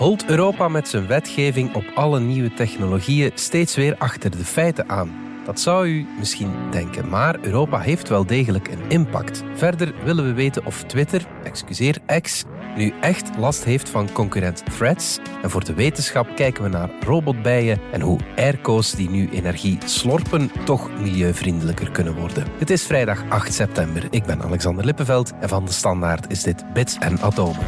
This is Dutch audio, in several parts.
Holt Europa met zijn wetgeving op alle nieuwe technologieën steeds weer achter de feiten aan? Dat zou u misschien denken, maar Europa heeft wel degelijk een impact. Verder willen we weten of Twitter, excuseer X, nu echt last heeft van concurrent Threads. En voor de wetenschap kijken we naar robotbijen en hoe airco's die nu energie slorpen toch milieuvriendelijker kunnen worden. Het is vrijdag 8 september. Ik ben Alexander Lippenveld en van de Standaard is dit Bits en Atomen.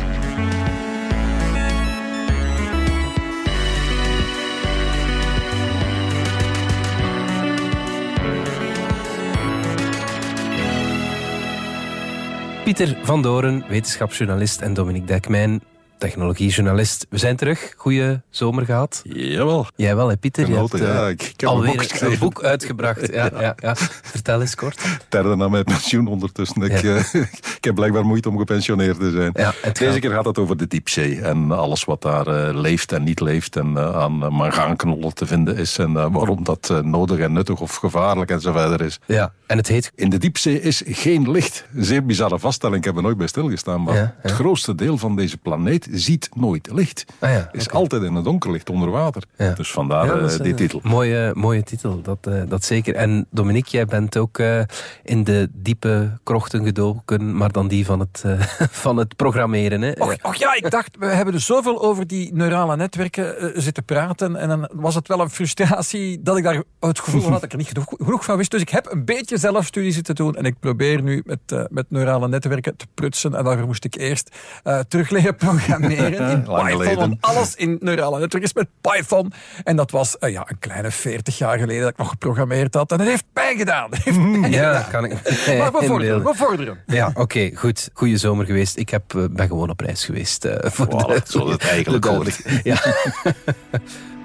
Pieter van Doren, wetenschapsjournalist en Dominique Dekmijn, technologiejournalist. We zijn terug. Goeie zomer gehad. Jawel. Jij wel, hè, Pieter? Je hebt ja, uh, ik, ik heb alweer een, boek, een boek uitgebracht. Ja, ja, ja. Vertel eens kort. Derde na mijn pensioen ondertussen. Ik, uh, ik heb blijkbaar moeite om gepensioneerd te zijn. Ja, Deze keer gaat het over de diepzee en alles wat daar uh, leeft en niet leeft en aan mangaanknollen te vinden is en waarom dat nodig en nuttig of gevaarlijk en zo verder is. Ja, en het heet... In de diepzee is geen licht. Een zeer bizarre vaststelling, ik heb er nooit bij stilgestaan, maar het grootste deel van deze planeet ziet nooit licht. Ah, ja, is altijd in het donker, ligt onder water. Ja. Dus vandaar Ja, uh, is, die eh, titel. Mooie, mooie titel, dat, eh, dat zeker. En Dominique, jij bent ook eh, in de diepe krochten gedoken, maar dan die van het, eh, van het programmeren. Hè? Och, och ja, ik dacht, we hebben dus zoveel over die neurale netwerken eh, zitten praten. En dan was het wel een frustratie dat ik daar het gevoel had dat ik er niet genoeg, genoeg van wist. Dus ik heb een beetje zelfstudie zitten doen. En ik probeer nu met, eh, met neurale netwerken te prutsen. En daarvoor moest ik eerst eh, terug leren programmeren in Lang Python. geleden. Want alles in neurale netwerken is met Python. En dat was eh, ja, een kleine 40 jaar geleden dat ik nog geprogrammeerd had. En het heeft pijn gedaan. Heeft pijn Ja, gedaan. dat kan ik Maar we vorderen, inbeelden. we vorderen. Ja, oké, goed. Goeie zomer geweest. Ik heb, eh, ben gewoon op reis geweest. eh, voor de, zoals het eigenlijk duidelijk- Ja.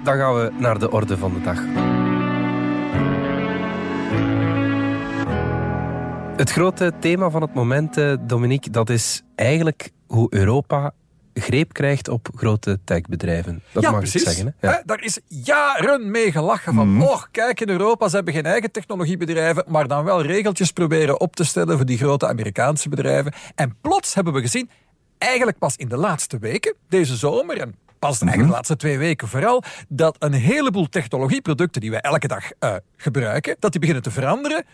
Dan gaan we naar de orde van de dag. Het grote thema van het moment, Dominique, dat is eigenlijk hoe Europa greep krijgt op grote techbedrijven. Dat ja, mag precies. ik zeggen. Hè? Ja. Daar is jaren mee gelachen van, Mhm. oh, kijk in Europa, ze hebben geen eigen technologiebedrijven, maar dan wel regeltjes proberen op te stellen voor die grote Amerikaanse bedrijven. En plots hebben we gezien, eigenlijk pas in de laatste weken, deze zomer, en pas Mhm. de laatste twee weken vooral, dat een heleboel technologieproducten die wij elke dag eh, gebruiken, dat die beginnen te veranderen.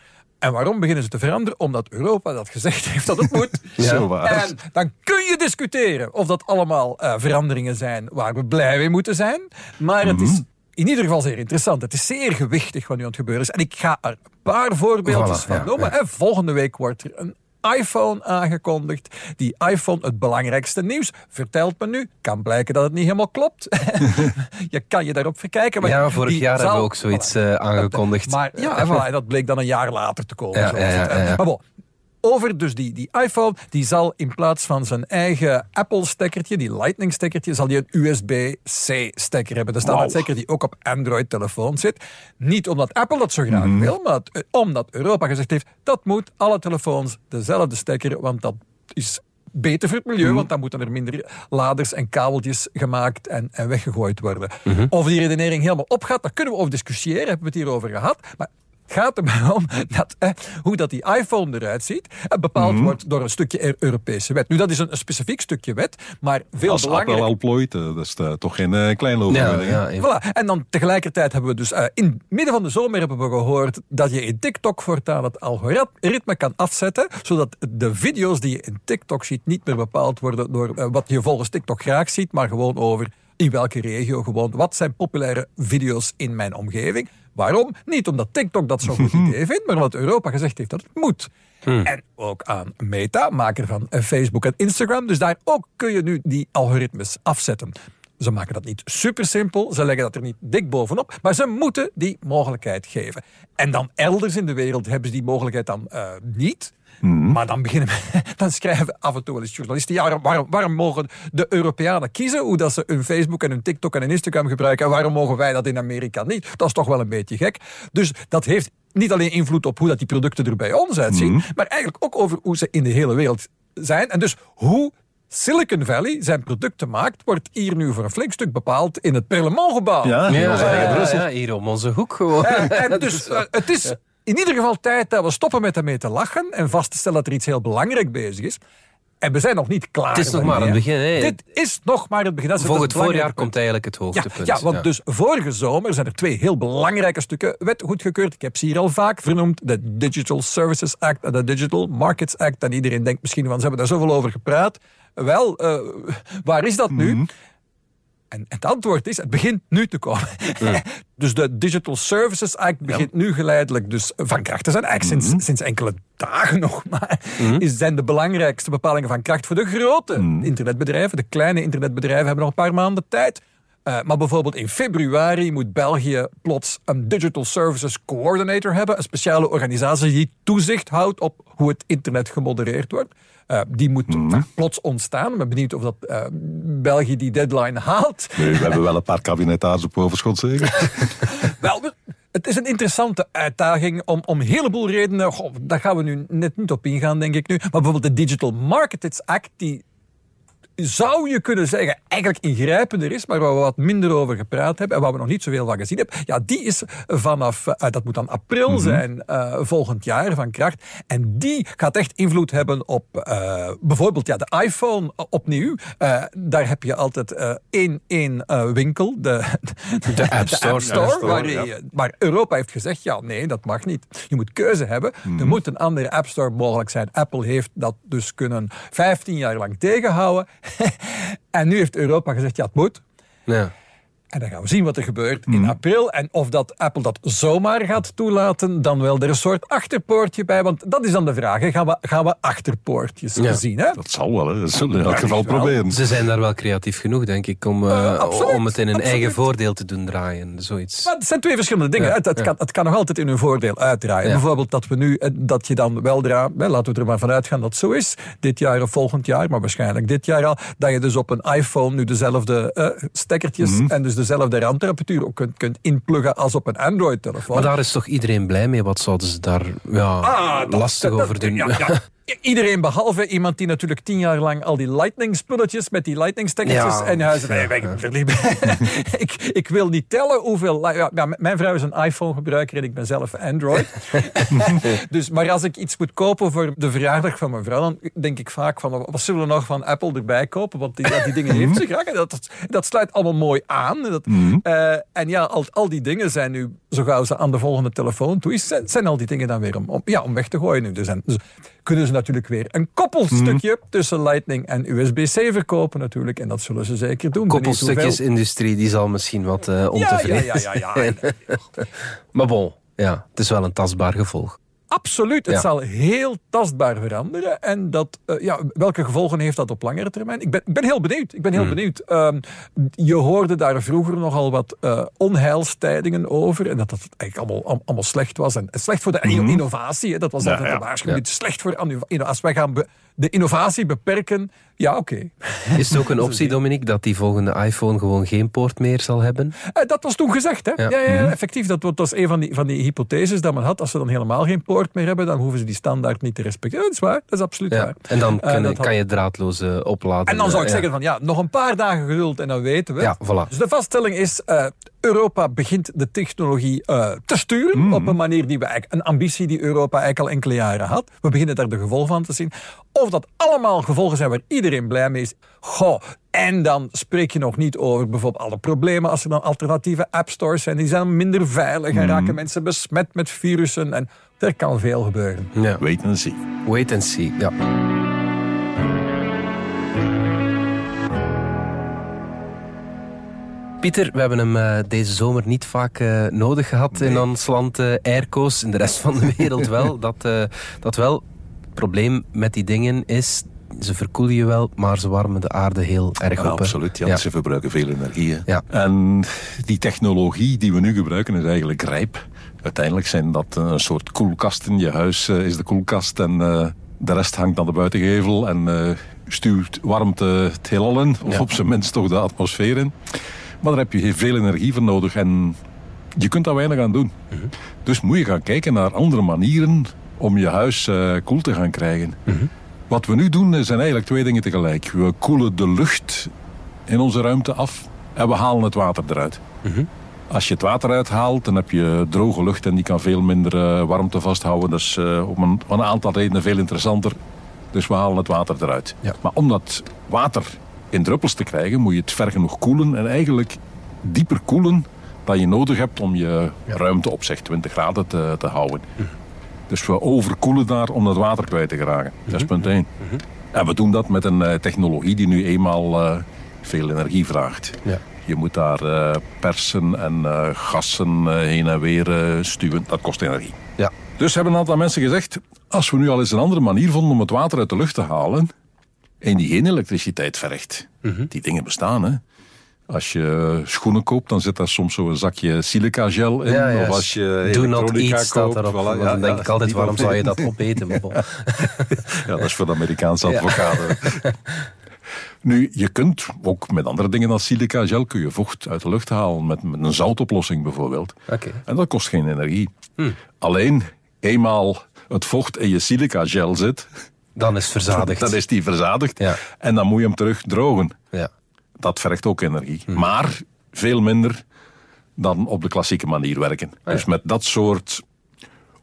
En waarom beginnen ze te veranderen? Omdat Europa dat gezegd heeft dat het moet. Zo waar. En dan kun je discussiëren of dat allemaal eh, veranderingen zijn waar we blij mee moeten zijn. Maar het Mhm. is in ieder geval zeer interessant. Het is zeer gewichtig wat nu aan het gebeuren is. En ik ga er een paar voorbeeldjes Voilà, van ja, noemen. ja. En volgende week wordt er een iPhone aangekondigd. Die iPhone, het belangrijkste nieuws, vertelt me nu. Kan blijken dat het niet helemaal klopt. je kan je daarop verkijken. Maar Ja, vorig jaar hebben we ook zoiets eh, aangekondigd. Maar ja, en voilà, dat bleek dan een jaar later te komen. Ja. Maar bon, over dus die, die iPhone, die zal in plaats van zijn eigen Apple-stekkertje, die Lightning-stekkertje, zal die een USB-C-stekker hebben. De standaardstekker die ook op Android-telefoon zit. Niet omdat Apple dat zo graag wil, maar eh, omdat Europa gezegd heeft, dat moet alle telefoons dezelfde stekker, want dat is beter voor het milieu, want dan moeten er minder laders en kabeltjes gemaakt en, en weggegooid worden. Of die redenering helemaal opgaat, daar kunnen we over discussiëren, hebben we het hierover gehad. Maar gaat er maar om dat, eh, hoe dat die iPhone eruit ziet, eh, bepaald wordt door een stukje Eu- Europese wet. Nu, dat is een, een specifiek stukje wet, maar veel Als Apple belangrijker. al plooit, eh, dat is eh, toch geen uh, kleine overwinning. ja, hè? ja, Voilà. En dan tegelijkertijd hebben we dus eh, in het midden van de zomer hebben we gehoord dat je in TikTok voortaan het algoritme kan afzetten, zodat de video's die je in TikTok ziet niet meer bepaald worden door wat je volgens TikTok graag ziet, maar gewoon over in welke regio gewoon. Wat zijn populaire video's in mijn omgeving? Waarom? Niet omdat TikTok dat zo'n goed idee vindt, maar omdat Europa gezegd heeft dat het moet. En ook aan Meta, maker van eh, Facebook en Instagram. Dus daar ook kun je nu die algoritmes afzetten. Ze maken dat niet super simpel, ze leggen dat er niet dik bovenop, maar ze moeten die mogelijkheid geven. En dan elders in de wereld hebben ze die mogelijkheid dan eh, niet. Maar dan beginnen we, dan schrijven af en toe wel eens journalisten, ja, waarom, waarom, waarom mogen de Europeanen kiezen hoe dat ze hun Facebook en hun TikTok en hun Instagram gebruiken en waarom mogen wij dat in Amerika niet? Dat is toch wel een beetje gek. Dus dat heeft niet alleen invloed op hoe dat die producten er bij ons uitzien, maar eigenlijk ook over hoe ze in de hele wereld zijn. En dus hoe Silicon Valley zijn producten maakt, wordt hier nu voor een flink stuk bepaald in het Parlementgebouw. Ja, Ja, ja, hier om onze hoek gewoon. En, en dus eh, het is in ieder geval tijd dat we stoppen met ermee te lachen en vast te stellen dat er iets heel belangrijk bezig is. En we zijn nog niet klaar. Het is nog maar het begin. Hè. Dit is nog maar het begin. Dat is Volgend het voorjaar komt eigenlijk het hoogtepunt. ja, ja, want dus vorige zomer zijn er twee heel belangrijke stukken wet goedgekeurd. Ik heb ze hier al vaak vernoemd. De Digital Services Act en de Digital Markets Act. En iedereen denkt misschien van, ze hebben daar zoveel over gepraat. Wel, uh, waar is dat nu? Mhm. En het antwoord is, het begint nu te komen. dus de Digital Services Act begint ja. nu geleidelijk dus van kracht te zijn. Eigenlijk Mhm. sinds, sinds enkele dagen nog maar. Is, zijn de belangrijkste bepalingen van kracht voor de grote Mhm. internetbedrijven. De kleine internetbedrijven hebben nog een paar maanden tijd. Uh, maar bijvoorbeeld in februari moet België plots een Digital Services Coordinator hebben. Een speciale organisatie die toezicht houdt op hoe het internet gemodereerd wordt. Uh, die moet mm. plots ontstaan. Ik ben benieuwd of dat uh, België die deadline haalt. Nee, we hebben wel een paar kabinetaars op overschot zeker. wel, het is een interessante uitdaging om, om een heleboel redenen. Goh, daar gaan we nu net niet op ingaan, denk ik nu. Maar bijvoorbeeld de Digital Markets Act, die zou je kunnen zeggen, eigenlijk ingrijpender is, maar waar we wat minder over gepraat hebben en waar we nog niet zoveel van gezien hebben, ja, die is vanaf, uh, dat moet dan april mm -hmm. zijn, uh, volgend jaar van kracht. En die gaat echt invloed hebben op uh, bijvoorbeeld ja, de iPhone opnieuw. daar heb je altijd één, één winkel, de, de, de App Store. De App Store, Store waar, ja. maar Europa heeft gezegd, ja, nee, dat mag niet. Je moet keuze hebben. Mm -hmm. Er moet een andere App Store mogelijk zijn. Apple heeft dat dus kunnen 15 jaar lang tegenhouden. en nu heeft Europa gezegd, ja, het moet. Ja. En dan gaan we zien wat er gebeurt in april. En of dat Apple dat zomaar gaat toelaten, dan wel er een soort achterpoortje bij. Want dat is dan de vraag. Hè. Gaan, we, gaan we achterpoortjes ja. zien? Hè? Dat zal wel. Hè. Dat zullen we in elk geval proberen. Ze zijn daar wel creatief genoeg, denk ik, om, uh, uh, om het in hun absoluut. eigen voordeel te doen draaien. Zoiets. Maar het zijn twee verschillende dingen. Ja. Het, het, ja. kan, het, kan, nog altijd in hun voordeel uitdraaien. Bijvoorbeeld dat we nu, dat je dan weldra, hè, laten we er maar vanuit gaan dat het zo is, dit jaar of volgend jaar, maar waarschijnlijk dit jaar al, dat je dus op een iPhone nu dezelfde uh, stekkertjes mm -hmm. en dus dezelfde randtemperatuur ook kunt, kunt inpluggen als op een Android-telefoon. Maar daar is toch iedereen blij mee? Wat zouden ze daar ja, ah, dat, lastig dat, over doen? Ja, ja. Iedereen behalve iemand die natuurlijk tien jaar lang al die lightning-spulletjes met die lightning-stekkertjes ja, en huizen. Nee, ik, ik wil niet tellen hoeveel. Ja, mijn vrouw is een iPhone-gebruiker en ik ben zelf Android. dus, maar als ik iets moet kopen voor de verjaardag van mijn vrouw, dan denk ik vaak van wat zullen we nog van Apple erbij kopen? Want die, die dingen heeft ze graag. Dat, dat, dat, sluit allemaal mooi aan. Dat, Mhm. uh, en ja, al, al die dingen zijn nu, zo gauw ze aan de volgende telefoon toe is, zijn, zijn al die dingen dan weer om, om, ja, om weg te gooien nu. Dus, en, dus kunnen ze natuurlijk weer een koppelstukje Mhm. tussen Lightning en USB-C verkopen natuurlijk. En dat zullen ze zeker doen. Koppelstukjesindustrie, die zal misschien wat uh, ontevreden ja, ja, ja, ja, ja. maar bon, ja, het is wel een tastbaar gevolg. Absoluut, het ja. zal heel tastbaar veranderen. En dat, uh, ja, welke gevolgen heeft dat op langere termijn? Ik ben, ik ben heel benieuwd. Ik ben heel Hmm. benieuwd. Um, je hoorde daar vroeger nogal wat uh, onheilstijdingen over. En dat dat eigenlijk allemaal, allemaal slecht was. En slecht voor de Mhm. innovatie. Hè. Dat was altijd ja, de waarschuwing. Slecht voor Als wij gaan de innovatie beperken, ja, oké. Okay. Is het ook een optie, Dominique, dat die volgende iPhone gewoon geen poort meer zal hebben? Uh, dat was toen gezegd, hè? Ja, ja, ja, ja effectief. Dat was een van die, van die hypotheses dat men had. Als ze dan helemaal geen poort meer hebben, dan hoeven ze die standaard niet te respecteren. Dat is waar, dat is absoluut ja. waar. En dan kan, uh, kan je draadloos uh, opladen. En dan zou ik zeggen van, ja, nog een paar dagen geduld en dan weten we. Ja, voilà. Dus de vaststelling is, uh, Europa begint de technologie uh, te sturen mm. op een manier die we eigenlijk, een ambitie die Europa eigenlijk al enkele jaren had. We beginnen daar de gevolgen van te zien. Of dat allemaal gevolgen zijn waar iedereen blij mee is. Goh, en dan spreek je nog niet over bijvoorbeeld alle problemen als er dan alternatieve appstores zijn. Die zijn minder veilig en mm. raken mensen besmet met virussen. En er kan veel gebeuren. Ja. Wait and see. Wait and see, ja. Pieter, we hebben hem uh, deze zomer niet vaak uh, nodig gehad nee. in ons land uh, airco's. In de rest van de wereld wel. Dat, dat wel. Het probleem met die dingen is, ze verkoelen je wel, maar ze warmen de aarde heel erg ja, op. Absoluut, ja, ja. ze verbruiken veel energie. Ja. En die technologie die we nu gebruiken is eigenlijk rijp. Uiteindelijk zijn dat een soort koelkasten. Je huis is de koelkast en de rest hangt aan de buitengevel en stuurt warmte het heelal in. Of op zijn minst toch de atmosfeer in. Maar daar heb je veel energie voor nodig en je kunt daar weinig aan doen. Mhm. Dus moet je gaan kijken naar andere manieren om je huis uh, koel te gaan krijgen. Mhm. Wat we nu doen zijn eigenlijk twee dingen tegelijk. We koelen de lucht in onze ruimte af en we halen het water eruit. Uh-huh. Als je het water uithaalt, dan heb je droge lucht en die kan veel minder uh, warmte vasthouden. Dat is om een, een aantal redenen veel interessanter Dus we halen het water eruit. Ja. Maar om dat water in druppels te krijgen, moet je het ver genoeg koelen en eigenlijk dieper koelen dan je nodig hebt om je ruimte op zeg 20 graden te, te houden. Dus we overkoelen daar om dat water kwijt te geraken. Dat is punt 1. En we doen dat met een eh, technologie die nu eenmaal eh, veel energie vraagt. Ja. Je moet daar eh, persen en gassen heen en weer stuwen. Dat kost energie. Ja. Dus hebben een aantal mensen gezegd, als we nu al eens een andere manier vonden om het water uit de lucht te halen, en die geen elektriciteit vergt. Die dingen bestaan, hè. Als je schoenen koopt, dan zit daar soms zo'n zakje silica gel in. Ja, ja. Of als je Do not eat staat koopt, voilà, Want ja, dan denk ik altijd, waarom zou je dat opeten? Ja, dat is voor de Amerikaanse advocaten. Nu, je kunt ook met andere dingen dan silica gel kun je vocht uit de lucht halen. Met, met een zoutoplossing bijvoorbeeld. Oké. En dat kost geen energie. Hm. Alleen, eenmaal het vocht in je silica gel zit, Dan is het verzadigd. dan is die verzadigd. Ja. En dan moet je hem terug drogen. Ja. Dat vergt ook energie. Hm. Maar veel minder dan op de klassieke manier werken. Ah, Dus met dat soort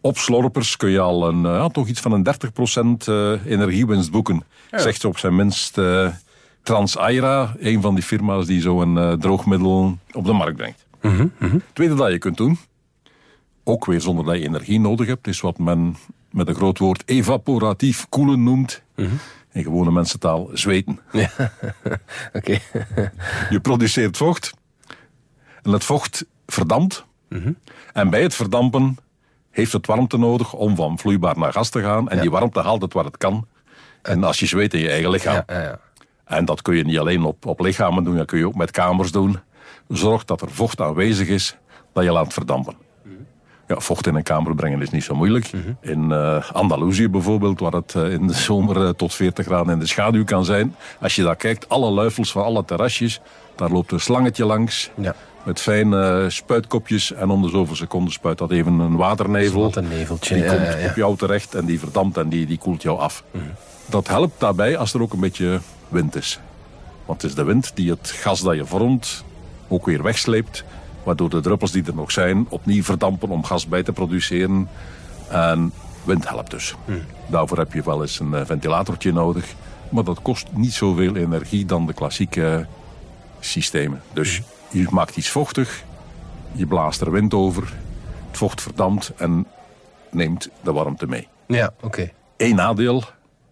opslorpers kun je al een, eh, ja, toch iets van een 30% eh, energiewinst boeken. Zegt op zijn minst eh Transaira, een van die firma's die zo'n eh, droogmiddel op de markt brengt. Het tweede dat je kunt doen, ook weer zonder dat je energie nodig hebt, is wat men met een groot woord evaporatief koelen noemt. Mhm. In gewone mensentaal zweten. Oké. Je produceert vocht. En het vocht verdampt. En bij het verdampen heeft het warmte nodig om van vloeibaar naar gas te gaan. En die warmte haalt het waar het kan. En als je zweet in je eigen lichaam. Ja, ja, ja. En dat kun je niet alleen op, op lichamen doen, dat kun je ook met kamers doen. Zorg dat er vocht aanwezig is, dat je laat verdampen. Ja, vocht in een kamer brengen is niet zo moeilijk. In eh Andalusië bijvoorbeeld, waar het eh, in de zomer eh, tot 40 graden in de schaduw kan zijn. Als je daar kijkt, alle luifels van alle terrasjes, daar loopt een slangetje langs. Ja. Met fijne spuitkopjes en om de zoveel seconden spuit dat even een waternevel. Wat een neveltje. Die komt op jou terecht en die verdampt en die, die koelt jou af. Dat helpt daarbij als er ook een beetje wind is. Want het is de wind die het gas dat je vormt ook weer wegsleept. Waardoor de druppels die er nog zijn opnieuw verdampen om gas bij te produceren. En wind helpt dus. Daarvoor heb je wel eens een eh, ventilatortje nodig. Maar dat kost niet zoveel energie dan de klassieke systemen. Dus je maakt iets vochtig, je blaast er wind over, het vocht verdampt en neemt de warmte mee. Ja, oké. Eén nadeel,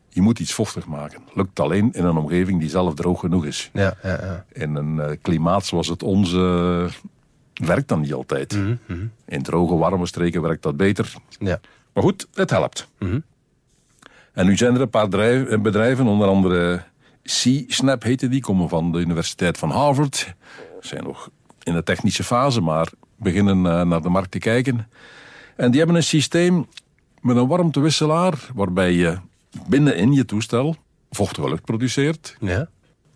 je moet iets vochtig maken. Lukt alleen in een omgeving die zelf droog genoeg is. Ja, ja, ja. In een eh, klimaat zoals het onze werkt dat niet altijd. In droge, warme streken werkt dat beter. ja. Maar goed, het helpt. En nu zijn er een paar eh, bedrijven, onder andere C-Snap heette die, komen van de Universiteit van Harvard. Zijn nog in de technische fase, maar beginnen eh, naar de markt te kijken. En die hebben een systeem met een warmtewisselaar, waarbij je binnenin je toestel vochtige lucht produceert, Ja.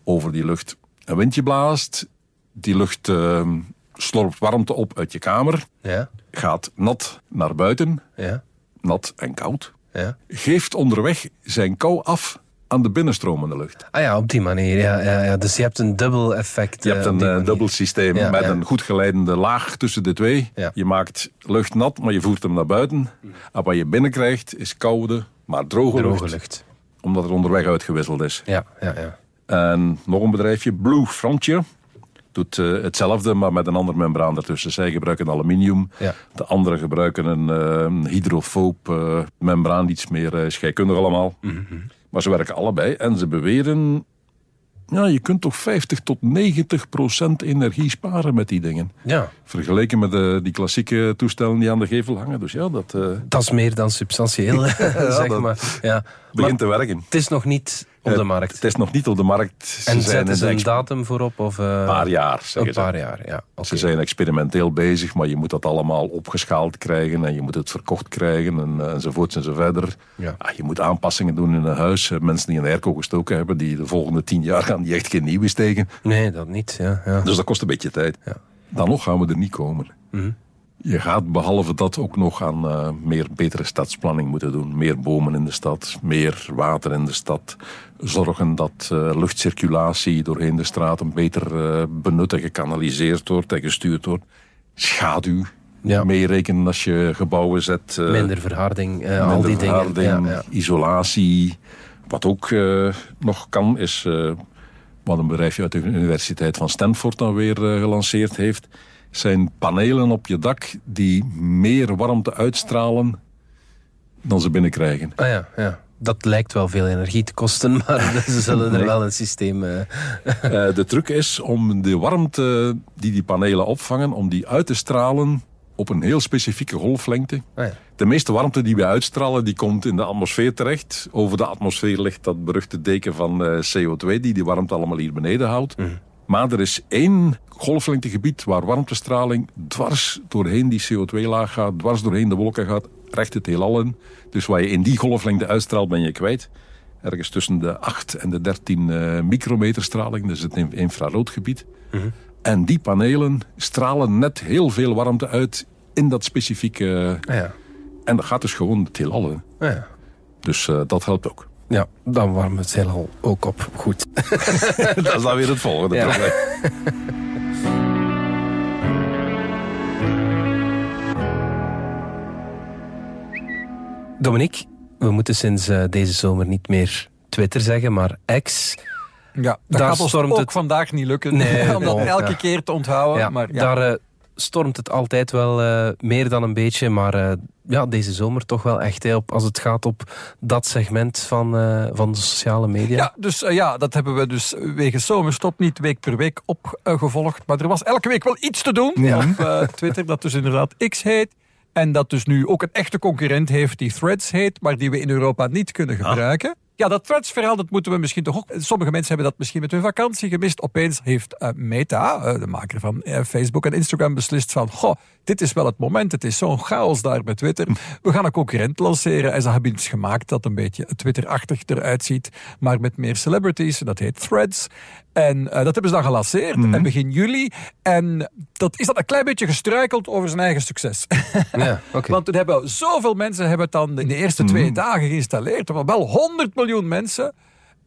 over die lucht een windje blaast, die lucht eh, slorpt warmte op uit je kamer, Ja. gaat nat naar buiten, Ja. nat en koud, Ja. geeft onderweg zijn kou af aan de binnenstromende lucht. Ah ja, op die manier. Ja, ja, ja. Dus je hebt een dubbel effect. Je eh, hebt op een eh, dubbel systeem Ja, met een goed geleidende laag tussen de twee. Je maakt lucht nat, maar je voert hem naar buiten. En wat je binnenkrijgt is koude, maar droge, Droge lucht, lucht. omdat het onderweg uitgewisseld is. Ja, ja, ja. En nog een bedrijfje, Blue Frontier. Doet eh, hetzelfde, maar met een ander membraan ertussen. Zij gebruiken aluminium. Ja. De anderen gebruiken een eh, hydrofoob eh, membraan. Iets meer scheikundig allemaal. Maar ze werken allebei. En ze beweren... Ja, je kunt toch 50 tot 90 procent energie sparen met die dingen. Ja, Vergeleken met de, die klassieke toestellen die aan de gevel hangen. Dus ja, dat dat is meer dan substantieel, zeg dat maar. Ja. Begint te werken. het is nog niet op de markt. Het is nog niet op de markt. Ze en zetten ze een datum voorop? Of, eh, paar jaar, Een paar jaar, ja. Ze zijn experimenteel bezig, maar je moet dat allemaal opgeschaald krijgen en je moet het verkocht krijgen en, eh, enzovoorts enzoverder. Ja. Ah, je moet aanpassingen doen in een huis. Eh, Mensen die een airco gestoken hebben, die de volgende tien jaar gaan die echt geen nieuwe steken. Nee, dat niet. Ja, ja. Dus dat kost een beetje tijd. Ja. Dan nog gaan we er niet komen. Mhm. Je gaat behalve dat ook nog aan eh, meer betere stadsplanning moeten doen. Meer bomen in de stad, meer water in de stad. Zorgen dat eh, luchtcirculatie doorheen de straten beter eh, benut en gekanaliseerd wordt en gestuurd wordt. Schaduw Ja. meerekenen als je gebouwen zet. Minder verharding, al die dingen. verharding, Ja, ja. isolatie. Wat ook uh, nog kan, is uh, wat een bedrijfje uit de Universiteit van Stanford dan weer uh, gelanceerd heeft, zijn panelen op je dak die meer warmte uitstralen dan ze binnenkrijgen. Ah ja, ja. Dat lijkt wel veel energie te kosten, maar ze zullen er wel een systeem... Uh... de truc is om de warmte die die panelen opvangen, om die uit te stralen op een heel specifieke golflengte. Ah, ja. De meeste warmte die we uitstralen, die komt in de atmosfeer terecht. Over de atmosfeer ligt dat beruchte deken van uh, CO2 die die warmte allemaal hier beneden houdt. Mm. Maar er is één golflengtegebied waar warmtestraling dwars doorheen die CO2-laag gaat, dwars doorheen de wolken gaat, recht het heelal in. Dus waar je in die golflengte uitstraalt, ben je kwijt. Ergens tussen de 8 en de 13 uh, eh, micrometer straling, dus het infraroodgebied. Mm En die panelen stralen net heel veel warmte uit in dat specifieke... Ah, ja. En dat gaat dus gewoon het heelal in. Ah, ja. Dus uh, dat helpt ook. Ja, dan warmen we het heelal ook op. Goed. dat is dan weer het volgende ja. probleem. Dominique, we moeten sinds uh, deze zomer niet meer Twitter zeggen, maar X. Ja, dat gaat ons ook het... vandaag niet lukken nee, om dat elke ja. keer te onthouden. Ja, maar, ja. Daar uh, stormt het altijd wel uh, meer dan een beetje, maar ja, deze zomer toch wel echt op, als het gaat op dat segment van, uh, van de sociale media. Ja, dus uh, ja, dat hebben we dus wegens zomerstop niet week per week opgevolgd. Uh, maar er was elke week wel iets te doen ja. op Twitter, dat dus inderdaad X heet. En dat dus nu ook een echte concurrent heeft die Threads heet, maar die we in Europa niet kunnen ah. gebruiken. Ja, dat Threads-verhaal, dat moeten we misschien toch ook... Sommige mensen hebben dat misschien met hun vakantie gemist. Opeens heeft uh, Meta, uh, de maker van uh, Facebook en Instagram, beslist van... Goh, dit is wel het moment. Het is zo'n chaos daar bij Twitter. We gaan een concurrent lanceren. En ze hebben iets gemaakt dat een beetje Twitter-achtig eruit ziet. Maar met meer celebrities. Dat heet Threads. En dat hebben ze dan gelanceerd. Mm En begin juli. En dat is dat een klein beetje gestruikeld over zijn eigen succes. Ja, okay. Want toen hebben zoveel mensen hebben het dan in de eerste twee mhm. dagen geïnstalleerd. Er waren wel 100 miljoen mensen.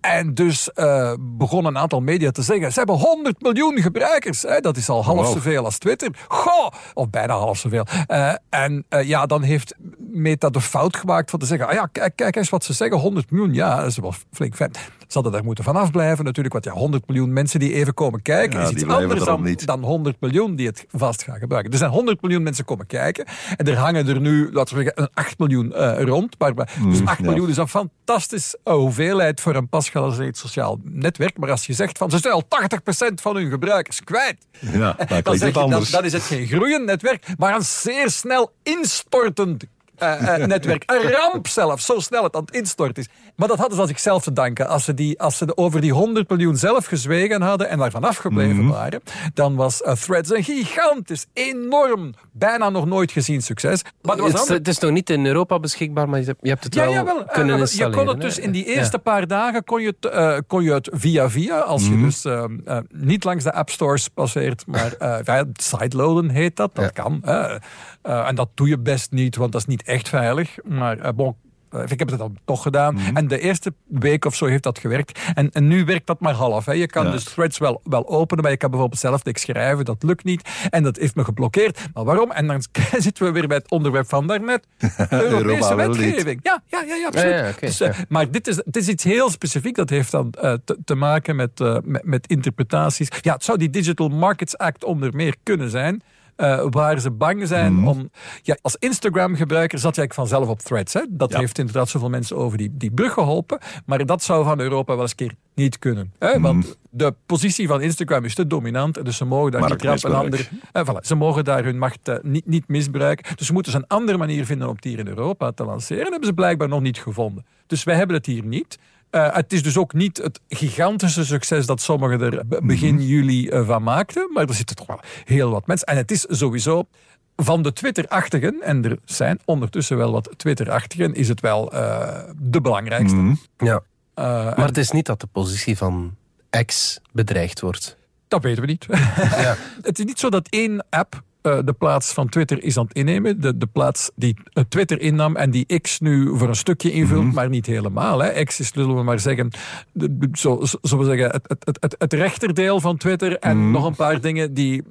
En dus uh, begon een aantal media te zeggen: ze hebben 100 miljoen gebruikers. Hè? Dat is al half wow. zoveel als Twitter. Goh! Of bijna half zoveel. Uh, en uh, ja, dan heeft Meta de fout gemaakt van te zeggen: ah ja, kijk, kijk eens wat ze zeggen: 100 miljoen. Ja, dat is wel flink vet. Ze hadden daar moeten vanaf blijven natuurlijk. Want ja, 100 miljoen mensen die even komen kijken ja, is iets anders dan, dan 100 miljoen die het vast gaan gebruiken. Er zijn 100 miljoen mensen komen kijken. En er hangen er nu, laten we zeggen, een 8 miljoen uh, rond. Maar, dus 8 mm, miljoen is een fantastische hoeveelheid voor een pas het sociaal netwerk. Maar als je zegt van ze zijn al 80% van hun gebruikers kwijt. Ja, dan, zeg je, dan, dan is het geen groeiend netwerk, maar een zeer snel instortend netwerk. Een ramp zelf, zo snel het aan het instorten is. Maar dat hadden ze aan zichzelf te danken. Als ze, die, als ze over die 100 miljoen zelf gezwegen hadden en daarvan afgebleven mm waren, dan was uh, Threads een gigantisch, enorm, bijna nog nooit gezien succes. Maar het, is, het is nog niet in Europa beschikbaar, maar je hebt, het ja, wel jawel, kunnen installeren. Je kon het dus in die eerste paar dagen kon je het, kon je het via via, als je mhm. dus niet langs de app stores passeert, maar sideloaden heet dat, dat kan. en dat doe je best niet, want dat is niet echt veilig. Maar uh, bon, eh, ik heb het dan toch gedaan. Mhm. En de eerste week of zo heeft dat gewerkt. En, en nu werkt dat maar half. Hè. Je kan dus threads wel, wel openen, maar je kan bijvoorbeeld zelf niks schrijven. Dat lukt niet. En dat heeft me geblokkeerd. Maar waarom? En dan zitten we weer bij het onderwerp van daarnet. Europese wetgeving. Ja, ja, ja, ja absoluut. Ja, dus, uh, maar dit is, dit is iets heel specifiek. Dat heeft dan uh, te, te, maken met, met, met interpretaties. Ja, het zou die Digital Markets Act onder meer kunnen zijn. Uh, waar ze bang zijn mm. om... Ja, als Instagram-gebruiker zat jij vanzelf op threads. Hè? Dat ja. heeft inderdaad zoveel mensen over die, die brug geholpen. Maar dat zou van Europa wel eens een keer niet kunnen. Hè? Mm. Want de positie van Instagram is te dominant. Dus ze mogen daar niet ander... Eh, voilà, ze mogen daar hun macht uh, niet, niet misbruiken. Dus ze moeten ze een andere manier vinden om het hier in Europa te lanceren. Dat hebben ze blijkbaar nog niet gevonden. Dus wij hebben het hier niet. Uh, het is dus ook niet het gigantische succes dat sommigen er begin mm -hmm. juli uh, van maakten. Maar er zitten toch wel heel wat mensen. En het is sowieso van de Twitter-achtigen, en er zijn ondertussen wel wat Twitter-achtigen, is het wel uh, de belangrijkste. Mm -hmm. Ja. maar het is niet dat de positie van X bedreigd wordt. Dat weten we niet. Ja. het is niet zo dat één app uh, de plaats van Twitter is aan het innemen. De, de plaats die uh, Twitter innam en die X nu voor een stukje invult, mm -hmm. maar niet helemaal. Hè. X is, zullen we maar zeggen, de, zo, zo we zeggen het, het, het, het rechterdeel van Twitter en mm -hmm. nog een paar dingen die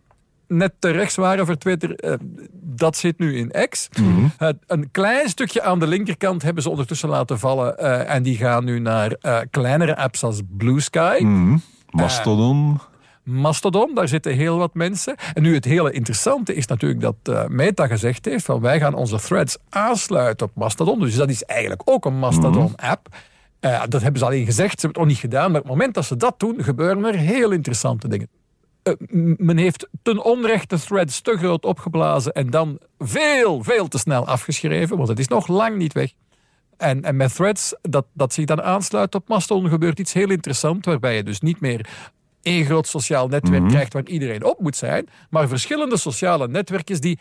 net te rechts waren voor Twitter, eh, dat zit nu in X. Het- een klein stukje aan de linkerkant hebben ze ondertussen laten vallen. eh, en die gaan nu naar eh, kleinere apps als Blue Sky. Mhm. Mastodon. Mastodon, daar zitten heel wat mensen. En nu het hele interessante is natuurlijk dat eh, Meta gezegd heeft van wij gaan onze threads aansluiten op Mastodon. Dus dat is eigenlijk ook een Mastodon-app. Eh, dat hebben ze alleen gezegd, ze hebben het nog niet gedaan. Maar op het moment dat ze dat doen, gebeuren er heel interessante dingen. Eh, men heeft ten onrechte threads te groot opgeblazen en dan veel, veel te snel afgeschreven, want het is nog lang niet weg. En, en met threads, dat, dat zich dan aansluit op Mastodon, gebeurt iets heel interessants, waarbij je dus niet meer één groot sociaal netwerk krijgt waar iedereen op moet zijn, maar verschillende sociale netwerkjes die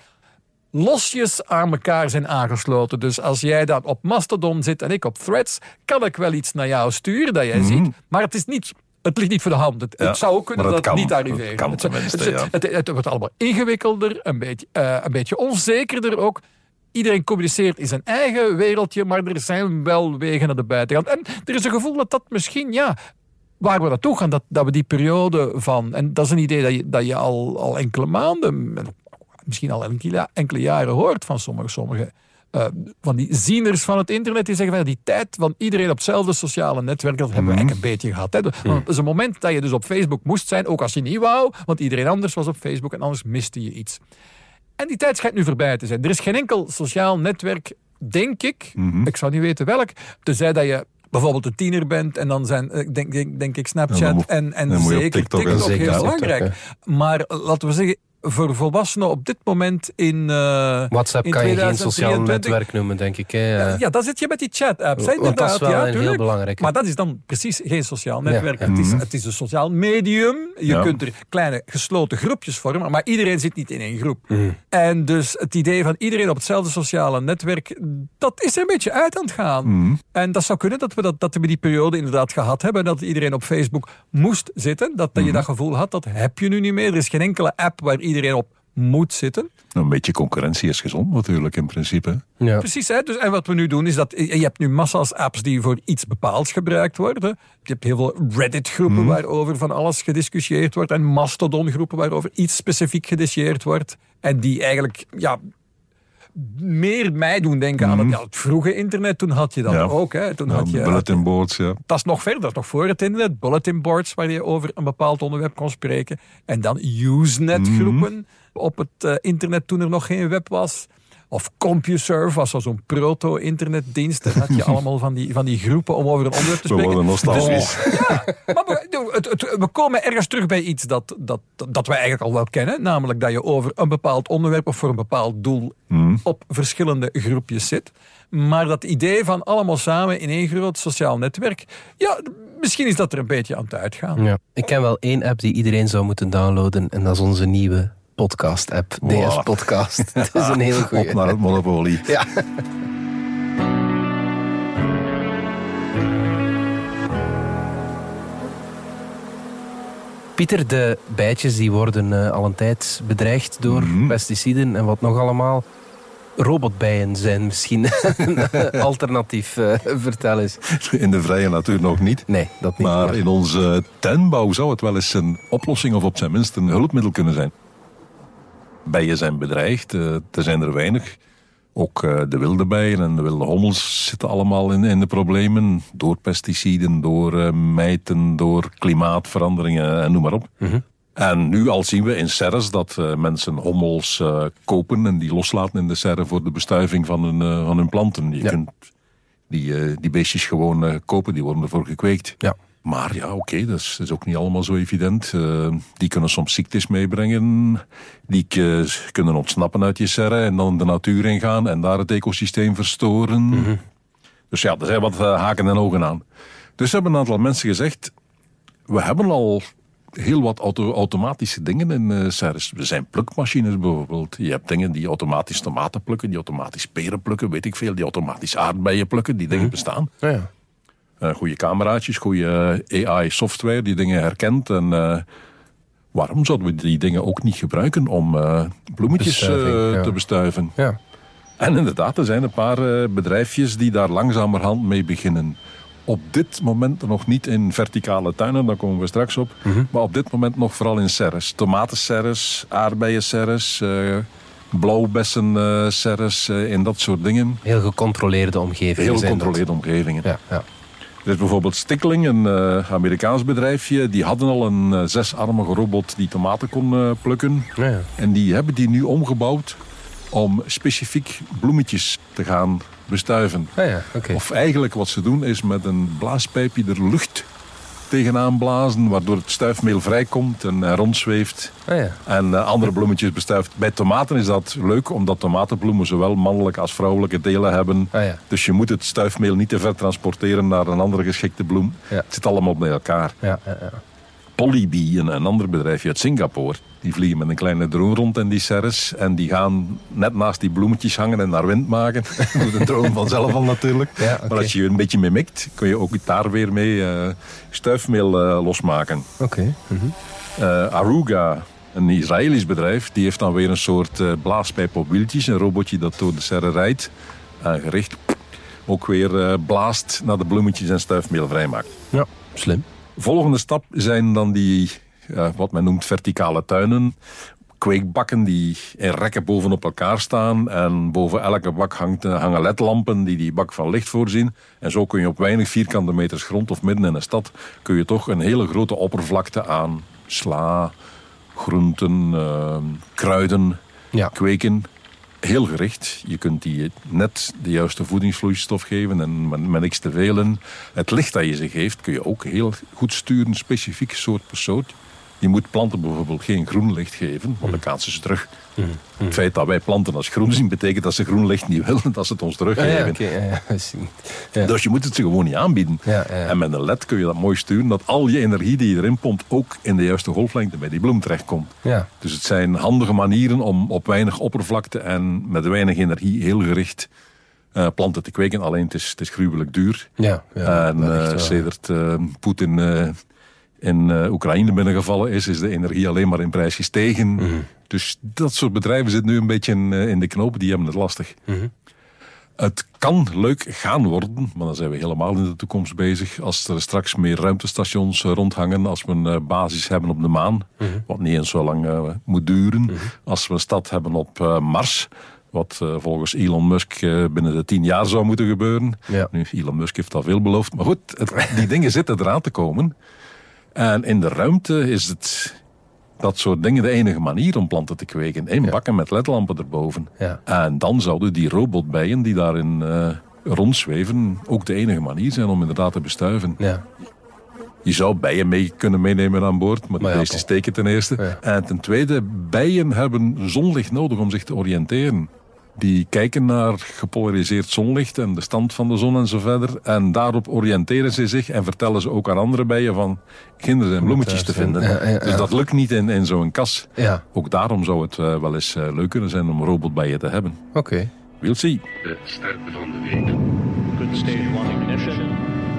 losjes aan elkaar zijn aangesloten. Dus als jij dan op Mastodon zit en ik op Threads, kan ik wel iets naar jou sturen dat jij ziet, maar het is niet... Het ligt niet voor de hand. Het, Ja, het zou ook kunnen maar dat het het kan. niet arriveert. Het kan het, ja. het, het wordt allemaal ingewikkelder, een beetje, eh, een beetje onzekerder ook. Iedereen communiceert in zijn eigen wereldje, maar er zijn wel wegen naar de buitenkant. En er is een gevoel dat dat misschien, ja, waar we naartoe gaan, dat, dat we die periode van... En dat is een idee dat je, dat je al, al enkele maanden, misschien al enkele, enkele jaren hoort van sommige, sommige eh, van die zieners van het internet. Die zeggen van die tijd van iedereen op hetzelfde sociale netwerk, dat hebben we eigenlijk een beetje gehad. Hè. Want het is een moment dat je dus op Facebook moest zijn, ook als je niet wou, want iedereen anders was op Facebook en anders miste je iets. En die tijd schijnt nu voorbij te zijn. Er is geen enkel sociaal netwerk, denk ik, ik zou niet weten welk, tenzij dat je bijvoorbeeld een tiener bent en dan zijn, eh, denk, denk, denk ik, Snapchat en, en op zeker TikTok TikTok, en heel belangrijk. Maar eh, laten we zeggen, voor volwassenen op dit moment in eh, WhatsApp in kan je geen sociaal 2023 netwerk noemen, denk ik. Hè. ja, ja, dan zit je met die chat-apps. dat is wel ja, een heel tuurlijk. belangrijke. Maar dat is dan precies geen sociaal netwerk. ja. Het, is, Mhm. het is een sociaal medium. Je Ja. kunt er kleine gesloten groepjes vormen, maar iedereen zit niet in één groep. Mhm. En dus het idee van iedereen op hetzelfde sociale netwerk, dat is er een beetje uit aan het gaan. Mhm. En dat zou kunnen dat we, dat, dat we die periode inderdaad gehad hebben. Dat iedereen op Facebook moest zitten. Dat, dat je dat gevoel had, dat heb je nu niet meer. Er is geen enkele app waar iedereen op moet zitten. Een beetje concurrentie is gezond natuurlijk in principe. Ja. Precies, hè? Dus, en wat we nu doen is dat je hebt nu massa's apps die voor iets bepaalds gebruikt worden. Je hebt heel veel Reddit-groepen waarover van alles gediscussieerd wordt en Mastodon-groepen waarover iets specifiek gediscussieerd wordt. En die eigenlijk ja, meer mij doen denken aan het, ja, het vroege internet. Toen had je dat Ja. ook. Hè? Toen Ja, had je, bulletin boards, ja. dat is nog verder, dat is nog voor het internet. Bulletin boards waar je over een bepaald onderwerp kon spreken. En dan Usenet-groepen op het eh, internet toen er nog geen web was. Of CompuServe was zo zo'n proto-internetdienst. Daar had je allemaal van die, van die groepen om over een onderwerp te We spreken. worden nostalgisch. Maar we, het, het- we komen ergens terug bij iets dat, dat, dat wij eigenlijk al wel kennen. Namelijk dat je over een bepaald onderwerp of voor een bepaald doel op verschillende groepjes zit. Maar dat idee van allemaal samen in één groot sociaal netwerk. Ja, misschien is dat er een beetje aan het uitgaan. Ja. Ik ken wel één app die iedereen zou moeten downloaden en dat is onze nieuwe podcast-app, DS Wow. Podcast. Het is een heel Op goede. naar het monopolie. Ja. Pieter, de bijtjes die worden eh, al een tijd bedreigd door Mhm. pesticiden en wat nog allemaal. Robotbijen zijn misschien een alternatief. eh, vertel eens. In de vrije natuur nog niet. Nee, dat niet. Maar in onze tuinbouw zou het wel eens een oplossing of op zijn minst een hulpmiddel kunnen zijn. Bijen zijn bedreigd, eh, er zijn er weinig. Ook eh, de wilde bijen en de wilde hommels zitten allemaal in, in de problemen. Door pesticiden, door eh, mijten, door klimaatveranderingen en noem maar op. En nu al zien we in serres dat mensen hommels kopen en die loslaten in de serre voor de bestuiving van hun, van hun planten. Je Ja. kunt die, die beestjes gewoon kopen, die worden ervoor gekweekt. Ja. Maar ja, oké, dat, is, dat is ook niet allemaal zo evident. Eh, die kunnen soms ziektes meebrengen. Die eh, kunnen ontsnappen uit je serre en dan de natuur ingaan en daar het ecosysteem verstoren. Dus ja, er zijn wat eh, haken en ogen aan. Dus hebben een aantal mensen gezegd, we hebben al heel wat auto- automatische dingen in eh serres. Er zijn plukmachines bijvoorbeeld. Je hebt dingen die automatisch tomaten plukken, die automatisch peren plukken, weet ik veel. Die automatisch aardbeien plukken, die dingen bestaan. Ja, ja. Eh, goede cameraatjes, goede AI-software die dingen herkent. En eh, waarom zouden we die dingen ook niet gebruiken om eh, bloemetjes eh, ja. te bestuiven? ja. En inderdaad, er zijn een paar eh, bedrijfjes die daar langzamerhand mee beginnen. op dit moment nog niet in verticale tuinen, daar komen we straks op. Maar op dit moment nog vooral in serres. Tomatenserres, aardbeienserres, uh, blauwbessenserres uh, en dat soort dingen. Heel gecontroleerde omgevingen. Heel gecontroleerde omgevingen. Ja, ja. Er is bijvoorbeeld Stickling, een uh, Amerikaans bedrijfje. Die hadden al een uh, zesarmige robot die tomaten kon uh, plukken. Ja, ja. En die hebben die nu omgebouwd om specifiek bloemetjes te gaan bestuiven. Ja, okay. Of eigenlijk wat ze doen is met een blaaspijpje er lucht tegenaan blazen, waardoor het stuifmeel vrijkomt en uh, rondzweeft. Ah, ja. En uh, andere bloemetjes bestuift. Bij tomaten is dat leuk, omdat tomatenbloemen zowel mannelijke als vrouwelijke delen hebben. Ah, ja. Dus je moet het stuifmeel niet te ver transporteren naar een andere geschikte bloem. Ja. Het zit allemaal bij elkaar. Ja, ja, ja. Polybee, een, een ander bedrijfje uit Singapore, die vliegen met een kleine drone rond in die serres. En die gaan net naast die bloemetjes hangen en naar wind maken. Doet de drone vanzelf al natuurlijk. Ja, okay. Maar als je je een beetje mee mikt, kun je ook daar weer mee uh, stuifmeel uh, losmaken. Oké. Okay. Mm -hmm. uh, Aruga, een Israëlisch bedrijf, die heeft dan weer een soort blaaspijp op wieltjes. Een robotje dat door de serre rijdt. gericht ook weer blaast naar de bloemetjes en stuifmeel vrijmaakt. Ja, slim. Volgende stap zijn dan die, uh, wat men noemt, verticale tuinen. Kweekbakken die in rekken bovenop elkaar staan. En boven elke bak hangt, hangen ledlampen die die bak van licht voorzien. En zo kun je op weinig vierkante meters grond of midden in een stad... kun je toch een hele grote oppervlakte aan sla, groenten, uh, kruiden ja. kweken heel gericht. Je kunt die net de juiste voedingsvloeistof geven en met, niks te veel in. Het licht dat je ze geeft kun je ook heel goed sturen, specifiek soort per soort. Je moet planten bijvoorbeeld geen groen licht geven, want dan kaatsen ze terug. Mm. Het feit dat wij planten als groen zien, betekent dat ze groen licht niet willen, dat ze het ons teruggeven. Ja, ja, okay, ja, ja. Dus je moet het ze gewoon niet aanbieden. En met een led kun je dat mooi sturen, dat al je energie die je erin pompt ook in de juiste golflengte bij die bloem terechtkomt. Dus het zijn handige manieren om op weinig oppervlakte en met weinig energie heel gericht uh, planten te kweken. Alleen het is, het is gruwelijk duur. Ja, en uh, sedert uh, Poetin in uh, Oekraïne binnengevallen is, is de energie alleen maar in prijs gestegen. Mm -hmm. Dus dat soort bedrijven zitten nu een beetje in, uh, in de knoop, die hebben het lastig. Mm -hmm. Het kan leuk gaan worden, maar dan zijn we helemaal in de toekomst bezig. Als er straks meer ruimtestations rondhangen, als we een uh, basis hebben op de maan, mm -hmm. wat niet eens zo lang moet duren. Als we een stad hebben op Mars, wat uh, volgens Elon Musk binnen de tien jaar zou moeten gebeuren. Ja. Nu, Elon Musk heeft al veel beloofd. Maar goed, het, die dingen zitten eraan te komen. En in de ruimte is het dat soort dingen de enige manier om planten te kweken. In Ja. bakken met ledlampen erboven. Ja. En dan zouden die robotbijen die daarin uh, rondzweven ook de enige manier zijn om inderdaad te bestuiven. Ja. Je zou bijen mee kunnen meenemen aan boord, maar de Maar ja, beesten steken ten eerste. En ten tweede, bijen hebben zonlicht nodig om zich te oriënteren. Die kijken naar gepolariseerd zonlicht en de stand van de zon en zo verder. En daarop oriënteren ze zich en vertellen ze ook aan andere bijen van kinderen en bloemetjes te thuis vinden. vinden. Ja, ja, Dus dat lukt niet in, in zo'n kas. Ja, Ook daarom zou het eh, wel eens eh, leuk kunnen zijn om robotbijen te hebben. oké. We'll see. De ster van de week. Good stage one ignition.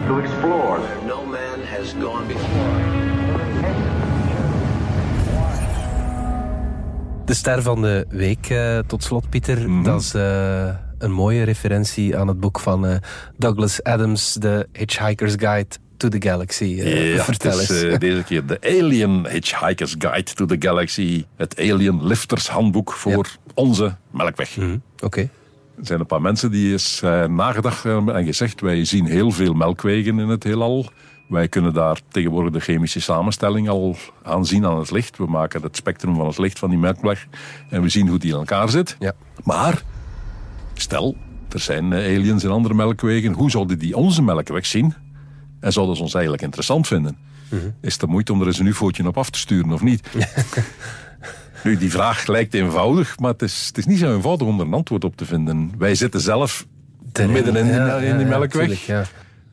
to explore no man has gone before. De ster van de week, eh, tot slot, Pieter. Mhm. Dat is eh, een mooie referentie aan het boek van eh, Douglas Adams, The Hitchhiker's Guide to the Galaxy. Ja, vertel het is eens. deze keer de Alien Hitchhiker's Guide to the Galaxy. Het Alien Lifters Handboek voor onze Melkweg. Mhm, Oké. Er zijn een paar mensen die eh, nagedacht hebben en gezegd... wij zien heel veel melkwegen in het heelal. Wij kunnen daar tegenwoordig de chemische samenstelling al aanzien aan het licht. We maken het spectrum van het licht van die melkweg. En we zien hoe die in elkaar zit. Ja. Maar, stel, er zijn eh, aliens in andere melkwegen. Hoe zouden die onze melkweg zien? En zouden ze ons eigenlijk interessant vinden? Is het de moeite om er eens een ufootje op af te sturen of niet? nu, die vraag lijkt eenvoudig, maar het is, het is niet zo eenvoudig om er een antwoord op te vinden. Wij zitten zelf midden in, Ja, in die melkweg. ja.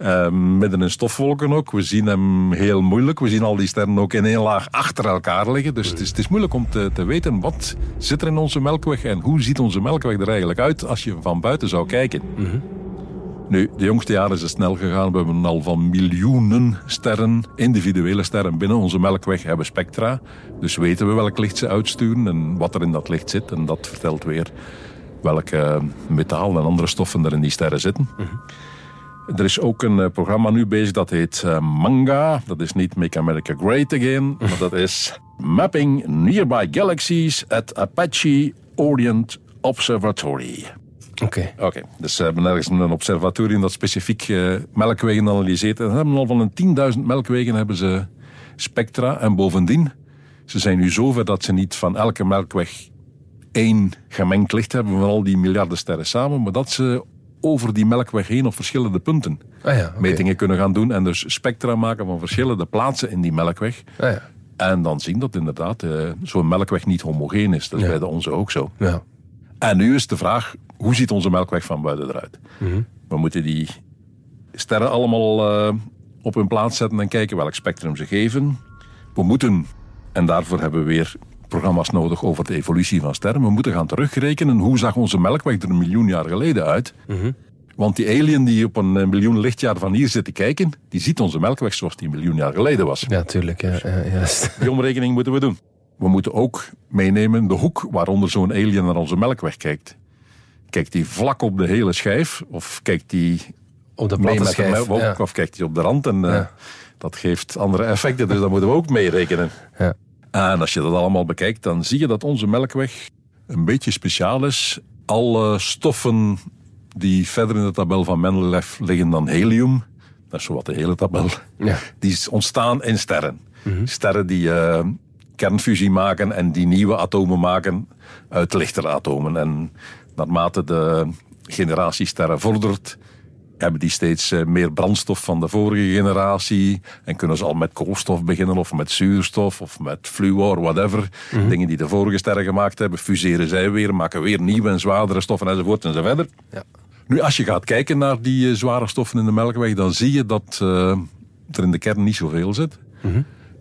Eh, midden in stofwolken ook. We zien hem heel moeilijk. We zien al die sterren ook in één laag achter elkaar liggen. Dus het, is, het is moeilijk om te, te weten wat zit er in onze melkweg en hoe ziet onze melkweg er eigenlijk uit als je van buiten zou kijken. Nu, de jongste jaren is het snel gegaan. We hebben al van miljoenen sterren, individuele sterren binnen onze melkweg hebben spectra. Dus weten we welk licht ze uitsturen en wat er in dat licht zit. En dat vertelt weer welke metaal en andere stoffen er in die sterren zitten. Er is ook een eh, programma nu bezig dat heet eh, MANGA. Dat is niet Make America Great Again, maar dat is Mapping Nearby Galaxies at Apache Orient Observatory. Oké. Oké, dus ze hebben ergens een observatorium dat specifiek eh, melkwegen analyseert. En ze hebben al van een 10.000 melkwegen hebben ze spectra. En bovendien, ze zijn nu zover dat ze niet van elke melkweg één gemengd licht hebben van al die miljarden sterren samen, maar dat ze over die melkweg heen op verschillende punten Ah ja, metingen kunnen gaan doen en dus spectra maken van verschillende plaatsen in die melkweg. Ah ja. En dan zien dat inderdaad eh, zo'n melkweg niet homogeen is. Dat is Ja. bij de onze ook zo. Ja. En nu is de vraag, hoe ziet onze melkweg van buiten eruit? We moeten die sterren allemaal eh, op hun plaats zetten en kijken welk spectrum ze geven. We moeten, en daarvoor hebben we weer programma's nodig over de evolutie van sterren, we moeten gaan terugrekenen hoe zag onze melkweg er een miljoen jaar geleden uit. Want die alien die op een eh, miljoen lichtjaar van hier zit te kijken, die ziet onze melkweg zoals die een miljoen jaar geleden was. Ja, tuurlijk. Ja, ja, juist. Die omrekening moeten we doen. We moeten ook meenemen de hoek waaronder zo'n alien naar onze melkweg kijkt. Kijkt die vlak op de hele schijf of kijkt die Op de platte schijf. melkweg Ja. of kijkt die op de rand? En eh, dat geeft andere effecten, dus dat moeten we ook meerekenen. Ja. En als je dat allemaal bekijkt, dan zie je dat onze melkweg een beetje speciaal is. Alle stoffen die verder in de tabel van Mendeleev liggen dan helium, dat is zowat de hele tabel, Ja. die ontstaan in sterren. Sterren die eh, kernfusie maken en die nieuwe atomen maken uit lichtere atomen. En naarmate de generatie sterren vordert, hebben die steeds eh, meer brandstof van de vorige generatie. En kunnen ze al met koolstof beginnen, of met zuurstof, of met fluor, whatever. Dingen die de vorige sterren gemaakt hebben, fuseren zij weer, maken weer nieuwe en zwaardere stoffen enzovoort enzoverder. Ja. Nu, als je gaat kijken naar die eh, zware stoffen in de melkweg, dan zie je dat eh, er in de kern niet zoveel zit.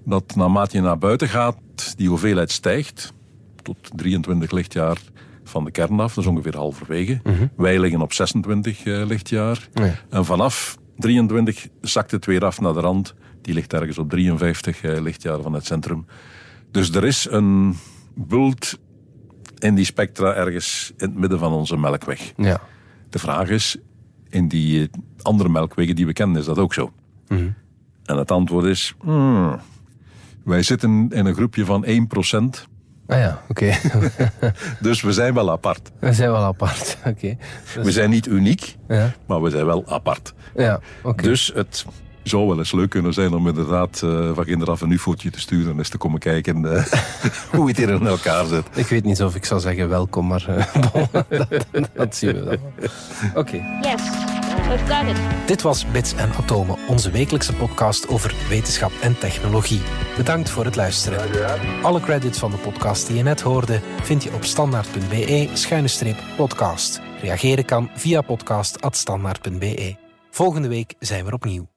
Dat naarmate je naar buiten gaat, die hoeveelheid stijgt tot 23 lichtjaar van de kern af. Dat is ongeveer halverwege. Wij liggen op 26 eh, lichtjaar. Ja. En vanaf 23 zakt het weer af naar de rand. Die ligt ergens op 53 eh, lichtjaar van het centrum. Dus er is een bult in die spectra ergens in het midden van onze melkweg. Ja. De vraag is, in die eh, andere melkwegen die we kennen, is dat ook zo? En het antwoord is, hmm, wij zitten in een groepje van 1%, Ah ja, oké. dus we zijn wel apart. We zijn wel apart. Oké. Dus- We zijn niet uniek, Ja, maar we zijn wel apart. ja oké. Dus het zou wel eens leuk kunnen zijn om inderdaad eh, van kinderaf een ufootje te sturen en eens te komen kijken eh, hoe het hier in elkaar zit. Ik weet niet of ik zou zeggen welkom, maar eh, dat, dat zien we dan. Oké. Yes. Dit was Bits en Atomen, onze wekelijkse podcast over wetenschap en technologie. Bedankt voor het luisteren. Alle credits van de podcast die je net hoorde vind je op standaard.be-podcast. Reageren kan via podcast.standaard.be. Volgende week zijn we opnieuw.